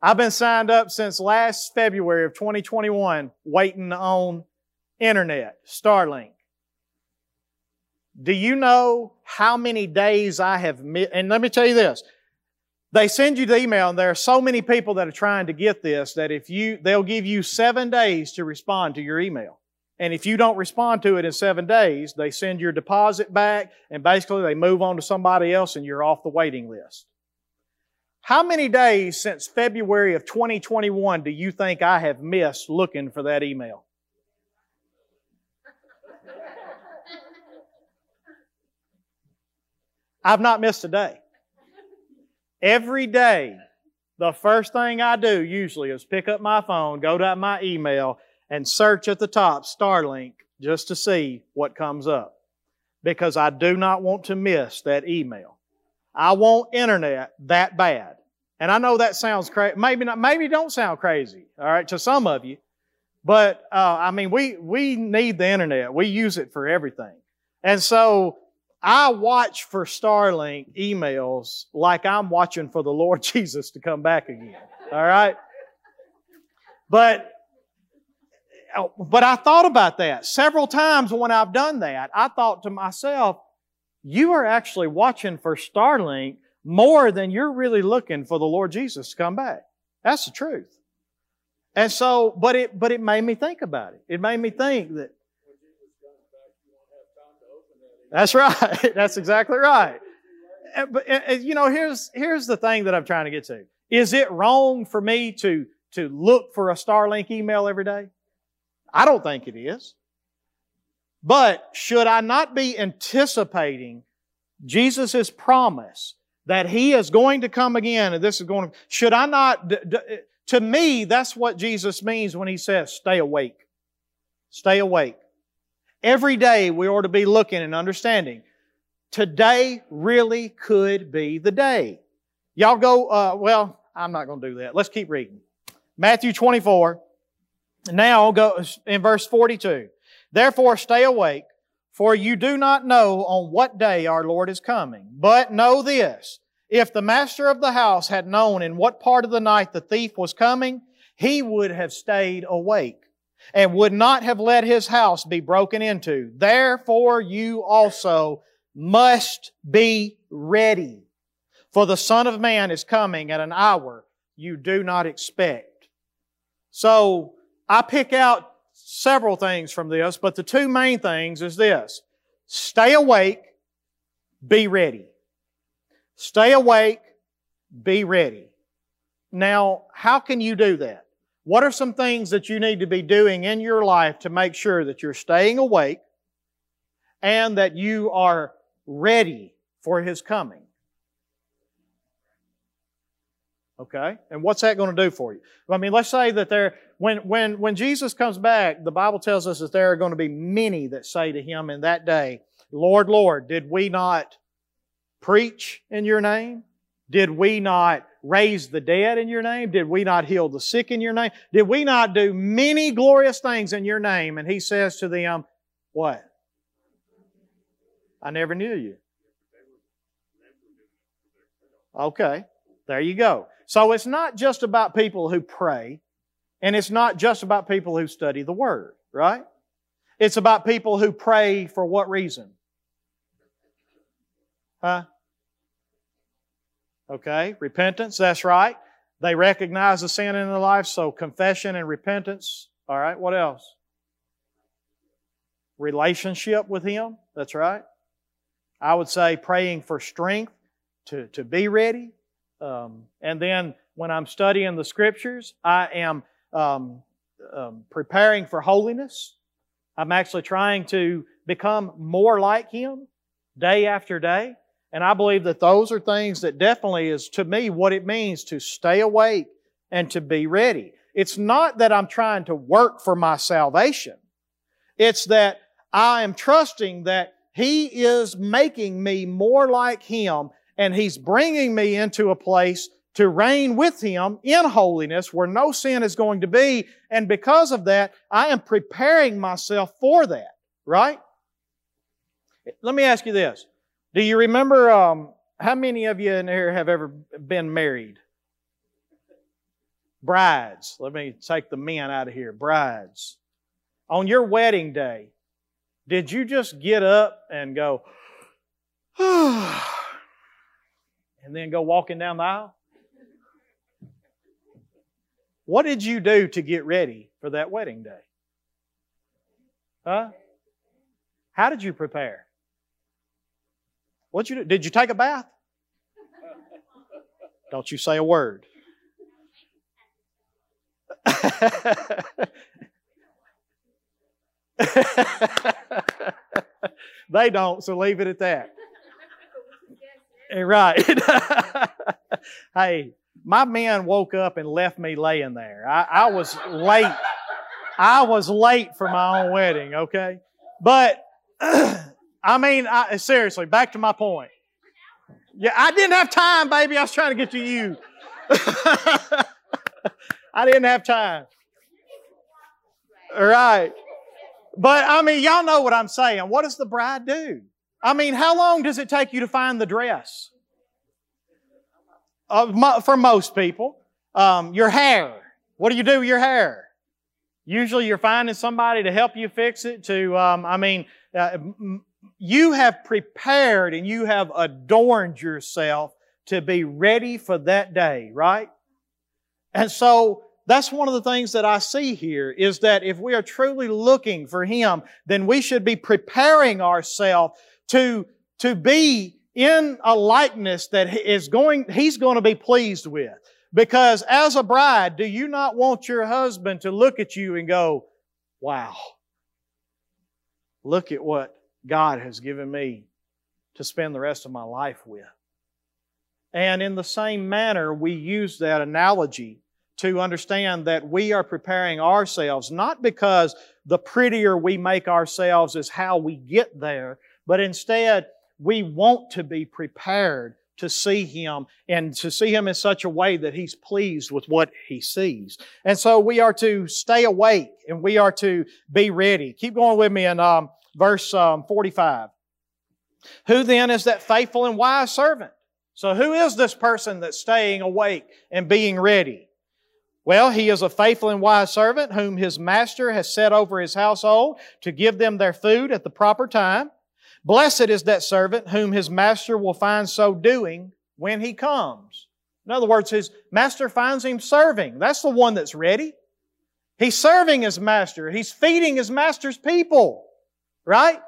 I've been signed up since last February of 2021 waiting on internet, Starlink. Do you know how many days I have missed? And let me tell you this. They send you the email, and there are so many people that are trying to get this that if you, they'll give you seven days to respond to your email. And if you don't respond to it in seven days, they send your deposit back, and basically they move on to somebody else, and you're off the waiting list. How many days since February of 2021 do you think I have missed looking for that email? I've not missed a day. Every day, the first thing I do usually is pick up my phone, go to my email, and search at the top Starlink just to see what comes up. Because I do not want to miss that email. I want internet that bad. And I know that sounds crazy. Maybe not, maybe don't sound crazy, all right, to some of you. But, uh, I mean, we, we need the internet. We use it for everything. And so, I watch for Starlink emails like I'm watching for the Lord Jesus to come back again. All right? But Oh, but I thought about that several times when I've done that. I thought to myself, you are actually watching for Starlink more than you're really looking for the Lord Jesus to come back. That's the truth. And so, but it, but it made me think about it. It made me think that that's right. That's exactly right. But you know, here's here's the thing that I'm trying to get to. Is it wrong for me to to look for a Starlink email every day? I don't think it is. But should I not be anticipating Jesus' promise that He is going to come again and this is going to, should I not, to me, that's what Jesus means when He says, stay awake. Stay awake. Every day we ought to be looking and understanding. Today really could be the day. Y'all go, uh, well, I'm not going to do that. Let's keep reading. Matthew 24. Now go in verse 42. Therefore stay awake, for you do not know on what day our Lord is coming. But know this, if the master of the house had known in what part of the night the thief was coming, he would have stayed awake and would not have let his house be broken into. Therefore you also must be ready. For the Son of Man is coming at an hour you do not expect. So, I pick out several things from this, but the two main things is this. Stay awake, be ready. Stay awake, be ready. Now, how can you do that? What are some things that you need to be doing in your life to make sure that you're staying awake and that you are ready for His coming? Okay? And what's that going to do for you? I mean, let's say that there, when, when, when Jesus comes back, the Bible tells us that there are going to be many that say to Him in that day, Lord, Lord, did we not preach in your name? Did we not raise the dead in your name? Did we not heal the sick in your name? Did we not do many glorious things in your name? And he says to them, What? I never knew you. Okay, there you go. So it's not just about people who pray, and it's not just about people who study the Word, right? It's about people who pray for what reason? Huh? Okay, repentance, that's right. They recognize the sin in their life, so confession and repentance. All right, what else? Relationship with Him, that's right. I would say praying for strength to, to be ready. Um, and then when I'm studying the Scriptures, I am um, um, preparing for holiness. I'm actually trying to become more like Him day after day. And I believe that those are things that definitely is to me what it means to stay awake and to be ready. It's not that I'm trying to work for my salvation. It's that I am trusting that He is making me more like Him and He's bringing me into a place to reign with Him in holiness where no sin is going to be. And because of that, I am preparing myself for that, right? Let me ask you this. Do you remember um, how many of you in here have ever been married? Brides. Let me take the men out of here. Brides. On your wedding day, did you just get up and go, and then go walking down the aisle? What did you do to get ready for that wedding day? Huh? How did you prepare? What'd you do? Did you take a bath? Don't you say a word. they don't, so leave it at that. Eh, right. hey, my man woke up and left me laying there. I, I was late. I was late for my own wedding, okay? But I mean, I, seriously, back to my point. Yeah, I didn't have time, baby. I was trying to get to you. I didn't have time. All right. But I mean, y'all know what I'm saying. What does the bride do? I mean, how long does it take you to find the dress? Uh, for most people, um, your hair. What do you do with your hair? Usually, you're finding somebody to help you fix it. To, um, I mean, uh, you have prepared and you have adorned yourself to be ready for that day, right? And so that's one of the things that I see here is that if we are truly looking for Him, then we should be preparing ourselves to, to be in a likeness that is going, He's going to be pleased with. Because as a bride, do you not want your husband to look at you and go, wow, look at what God has given me to spend the rest of my life with. And in the same manner, we use that analogy to understand that we are preparing ourselves, not because the prettier we make ourselves is how we get there, but instead, we want to be prepared to see Him and to see Him in such a way that He's pleased with what He sees. And so we are to stay awake and we are to be ready. Keep going with me in um, verse um, 45. Who then is that faithful and wise servant? So who is this person that's staying awake and being ready? Well, he is a faithful and wise servant whom his master has set over his household to give them their food at the proper time. Blessed is that servant whom his master will find so doing when he comes. In other words, his master finds him serving. That's the one that's ready. He's serving his master. He's feeding his master's people. Right?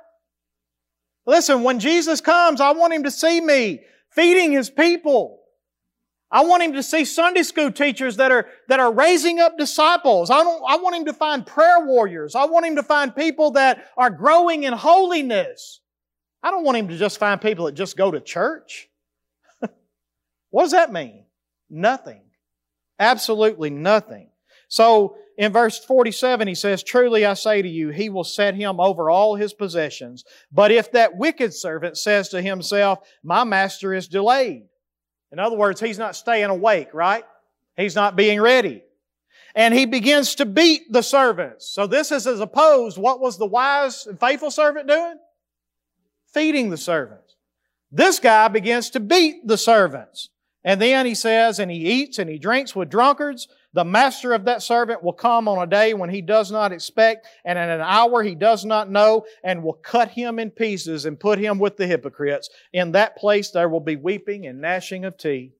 Listen, when Jesus comes, I want him to see me feeding his people. I want him to see Sunday school teachers that are, that are raising up disciples. I, don't, I want him to find prayer warriors. I want him to find people that are growing in holiness. I don't want him to just find people that just go to church. what does that mean? Nothing. Absolutely nothing. So in verse 47, he says, Truly I say to you, he will set him over all his possessions. But if that wicked servant says to himself, My master is delayed, in other words, he's not staying awake, right? He's not being ready. And he begins to beat the servants. So this is as opposed, what was the wise and faithful servant doing? Feeding the servants. This guy begins to beat the servants. And then he says, and he eats and he drinks with drunkards the master of that servant will come on a day when he does not expect and in an hour he does not know and will cut him in pieces and put him with the hypocrites. In that place there will be weeping and gnashing of teeth.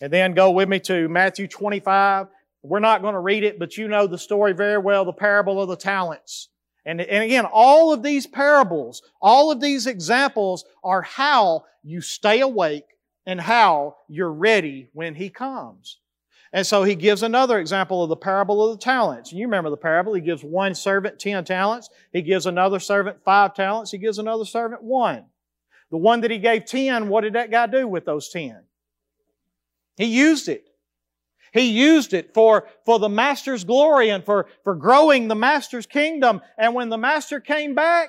And then go with me to Matthew 25. We're not going to read it, but you know the story very well, the parable of the talents. And, and again, all of these parables, all of these examples are how you stay awake and how you're ready when He comes. And so he gives another example of the parable of the talents. You remember the parable. He gives one servant ten talents. He gives another servant five talents. He gives another servant one. The one that he gave ten, what did that guy do with those ten? He used it. He used it for, for the master's glory and for, for growing the master's kingdom. And when the master came back,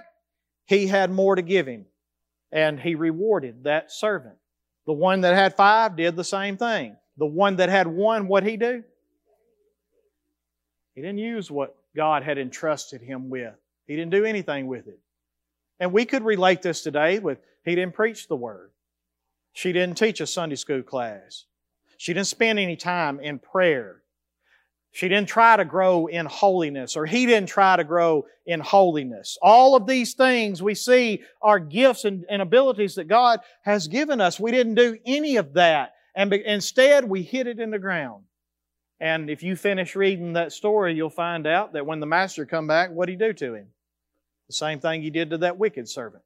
he had more to give him. And he rewarded that servant. The one that had five did the same thing. The one that had one, what he do? He didn't use what God had entrusted him with. He didn't do anything with it. And we could relate this today with he didn't preach the word. She didn't teach a Sunday school class. She didn't spend any time in prayer. She didn't try to grow in holiness, or he didn't try to grow in holiness. All of these things we see are gifts and, and abilities that God has given us. We didn't do any of that. And be, instead, we hit it in the ground. And if you finish reading that story, you'll find out that when the master come back, what did he do to him? The same thing he did to that wicked servant.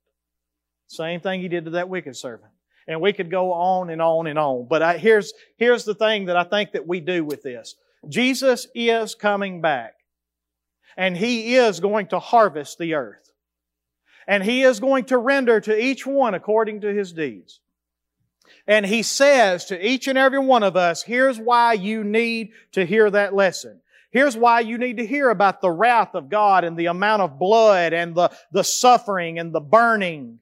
Same thing he did to that wicked servant. And we could go on and on and on. But I, here's, here's the thing that I think that we do with this. Jesus is coming back. And He is going to harvest the earth. And He is going to render to each one according to His deeds. And he says to each and every one of us, here's why you need to hear that lesson. Here's why you need to hear about the wrath of God and the amount of blood and the, the suffering and the burning.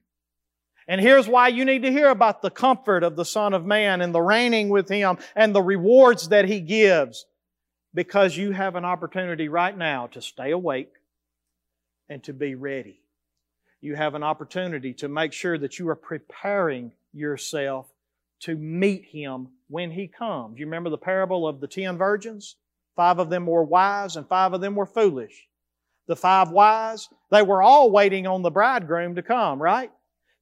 And here's why you need to hear about the comfort of the Son of Man and the reigning with Him and the rewards that He gives. Because you have an opportunity right now to stay awake and to be ready. You have an opportunity to make sure that you are preparing yourself to meet him when he comes. You remember the parable of the ten virgins? Five of them were wise and five of them were foolish. The five wise, they were all waiting on the bridegroom to come, right?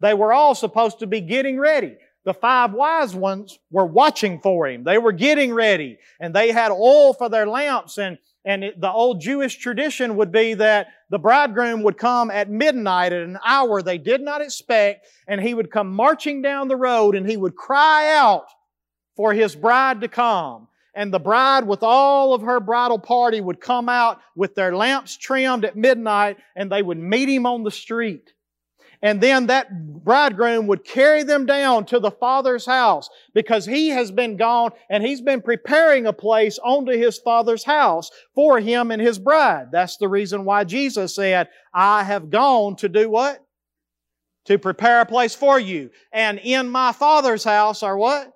They were all supposed to be getting ready. The five wise ones were watching for him. They were getting ready and they had oil for their lamps and and it, the old Jewish tradition would be that the bridegroom would come at midnight at an hour they did not expect, and he would come marching down the road and he would cry out for his bride to come. And the bride with all of her bridal party would come out with their lamps trimmed at midnight and they would meet him on the street. And then that bridegroom would carry them down to the father's house because he has been gone and he's been preparing a place onto his father's house for him and his bride. That's the reason why Jesus said, I have gone to do what? To prepare a place for you. And in my father's house are what?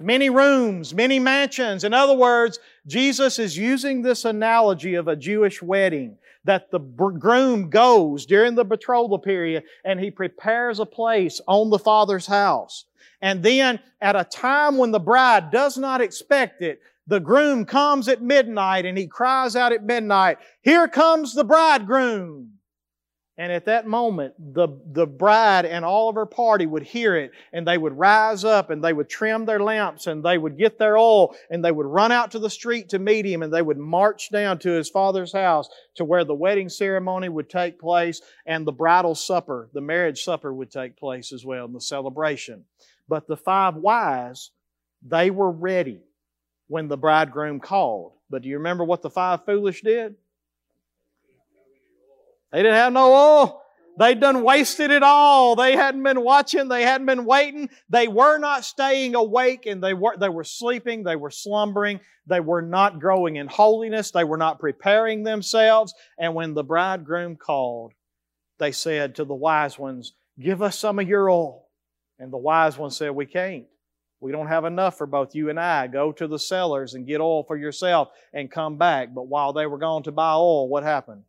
Many rooms, many mansions. In other words, Jesus is using this analogy of a Jewish wedding that the groom goes during the betrothal period and he prepares a place on the father's house. And then at a time when the bride does not expect it, the groom comes at midnight and he cries out at midnight, Here comes the bridegroom. And at that moment, the, the bride and all of her party would hear it and they would rise up and they would trim their lamps and they would get their oil and they would run out to the street to meet him and they would march down to his father's house to where the wedding ceremony would take place and the bridal supper, the marriage supper would take place as well and the celebration. But the five wise, They were ready when the bridegroom called. But do you remember what the five foolish did? They didn't have no oil. They'd done wasted it all. They hadn't been watching. They hadn't been waiting. They were not staying awake and they were, they were sleeping. They were slumbering. They were not growing in holiness. They were not preparing themselves. And when the bridegroom called, they said to the wise ones, give us some of your oil. And the wise ones said, we can't. We don't have enough for both you and I. Go to the cellars and get oil for yourself and come back. But while they were gone to buy oil, what happened?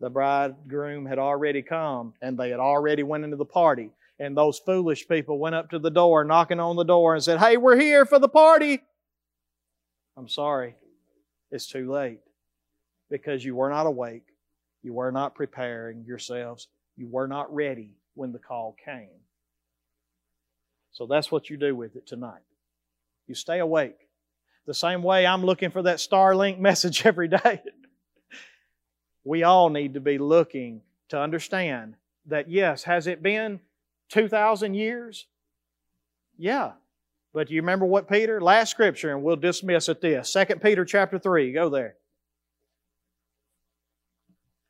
The bridegroom had already come and they had already went into the party. And those foolish people went up to the door, knocking on the door and said, Hey, we're here for the party. I'm sorry. It's too late because you were not awake. You were not preparing yourselves. You were not ready when the call came. So that's what you do with it tonight. You stay awake. The same way I'm looking for that Starlink message every day we all need to be looking to understand that yes, has it been 2,000 years? Yeah. But you remember what Peter? Last scripture, and we'll dismiss at this. 2 Peter chapter 3. Go there.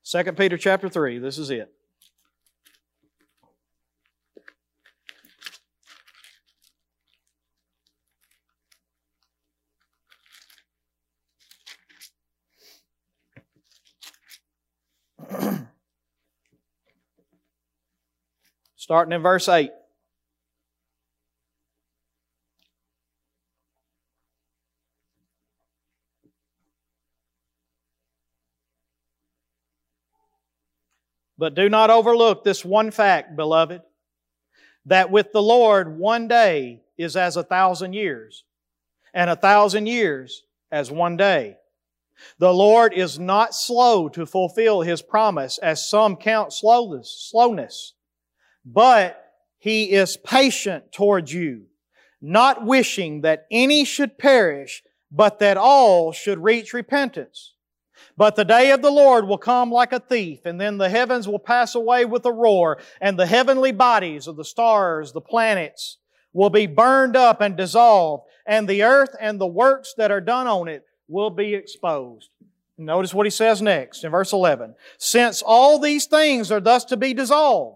2 Peter chapter 3. This is it. Starting in verse 8. But do not overlook this one fact, beloved, that with the Lord one day is as a thousand years, and a thousand years as one day. The Lord is not slow to fulfill His promise, as some count slowness, slowness but he is patient towards you, not wishing that any should perish, but that all should reach repentance. But the day of the Lord will come like a thief, and then the heavens will pass away with a roar, and the heavenly bodies of the stars, the planets, will be burned up and dissolved, and the earth and the works that are done on it will be exposed. Notice what he says next in verse 11. Since all these things are thus to be dissolved,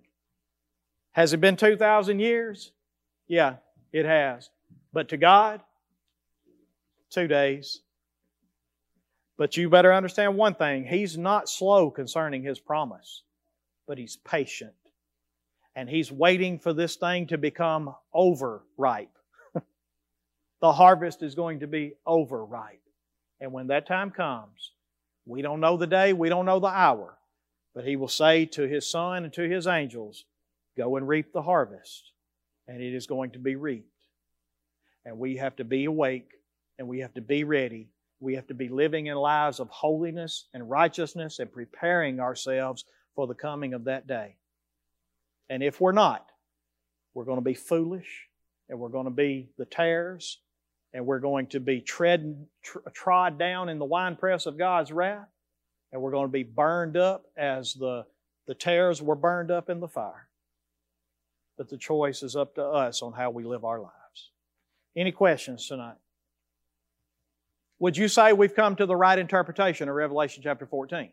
Has it been 2,000 years? Yeah, it has. But to God, two days. But you better understand one thing He's not slow concerning His promise, but He's patient. And He's waiting for this thing to become overripe. the harvest is going to be overripe. And when that time comes, we don't know the day, we don't know the hour, but He will say to His Son and to His angels, Go and reap the harvest, and it is going to be reaped. And we have to be awake and we have to be ready. We have to be living in lives of holiness and righteousness and preparing ourselves for the coming of that day. And if we're not, we're going to be foolish and we're going to be the tares and we're going to be tread, tr- trod down in the winepress of God's wrath and we're going to be burned up as the, the tares were burned up in the fire but the choice is up to us on how we live our lives. Any questions tonight? Would you say we've come to the right interpretation of Revelation chapter 14?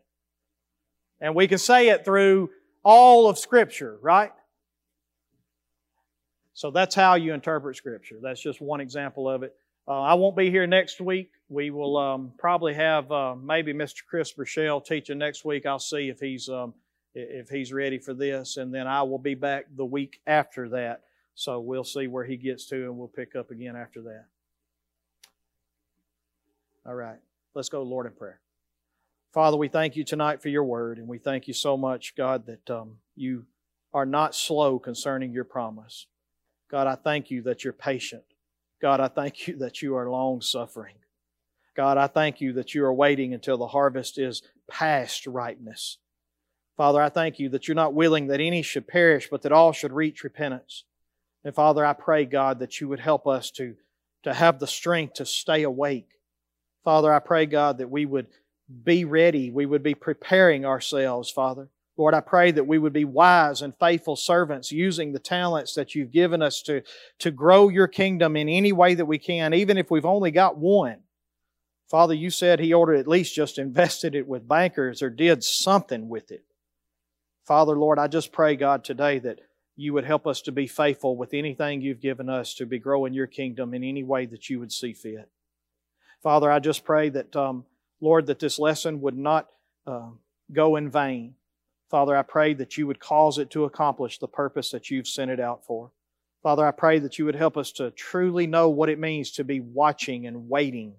And we can say it through all of Scripture, right? So that's how you interpret Scripture. That's just one example of it. Uh, I won't be here next week. We will um, probably have uh, maybe Mr. Chris Rochelle teaching next week. I'll see if he's um, if he's ready for this, and then I will be back the week after that. So we'll see where he gets to, and we'll pick up again after that. All right, let's go, Lord, in prayer. Father, we thank you tonight for your word, and we thank you so much, God, that um, you are not slow concerning your promise. God, I thank you that you're patient. God, I thank you that you are long suffering. God, I thank you that you are waiting until the harvest is past ripeness. Father, I thank you that you're not willing that any should perish, but that all should reach repentance. And Father, I pray, God, that you would help us to, to have the strength to stay awake. Father, I pray, God, that we would be ready. We would be preparing ourselves, Father. Lord, I pray that we would be wise and faithful servants using the talents that you've given us to, to grow your kingdom in any way that we can, even if we've only got one. Father, you said He ordered at least just invested it with bankers or did something with it. Father, Lord, I just pray, God, today that you would help us to be faithful with anything you've given us to be growing your kingdom in any way that you would see fit. Father, I just pray that, um, Lord, that this lesson would not uh, go in vain. Father, I pray that you would cause it to accomplish the purpose that you've sent it out for. Father, I pray that you would help us to truly know what it means to be watching and waiting.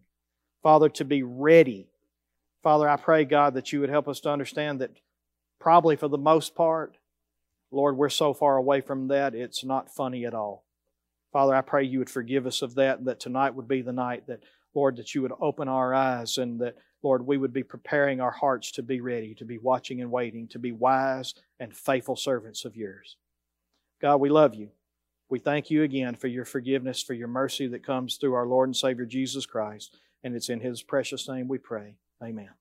Father, to be ready. Father, I pray, God, that you would help us to understand that probably for the most part, Lord, we're so far away from that, it's not funny at all. Father, I pray you would forgive us of that, and that tonight would be the night that, Lord, that you would open our eyes and that, Lord, we would be preparing our hearts to be ready, to be watching and waiting, to be wise and faithful servants of yours. God, we love you. We thank you again for your forgiveness, for your mercy that comes through our Lord and Savior Jesus Christ. And it's in his precious name we pray. Amen.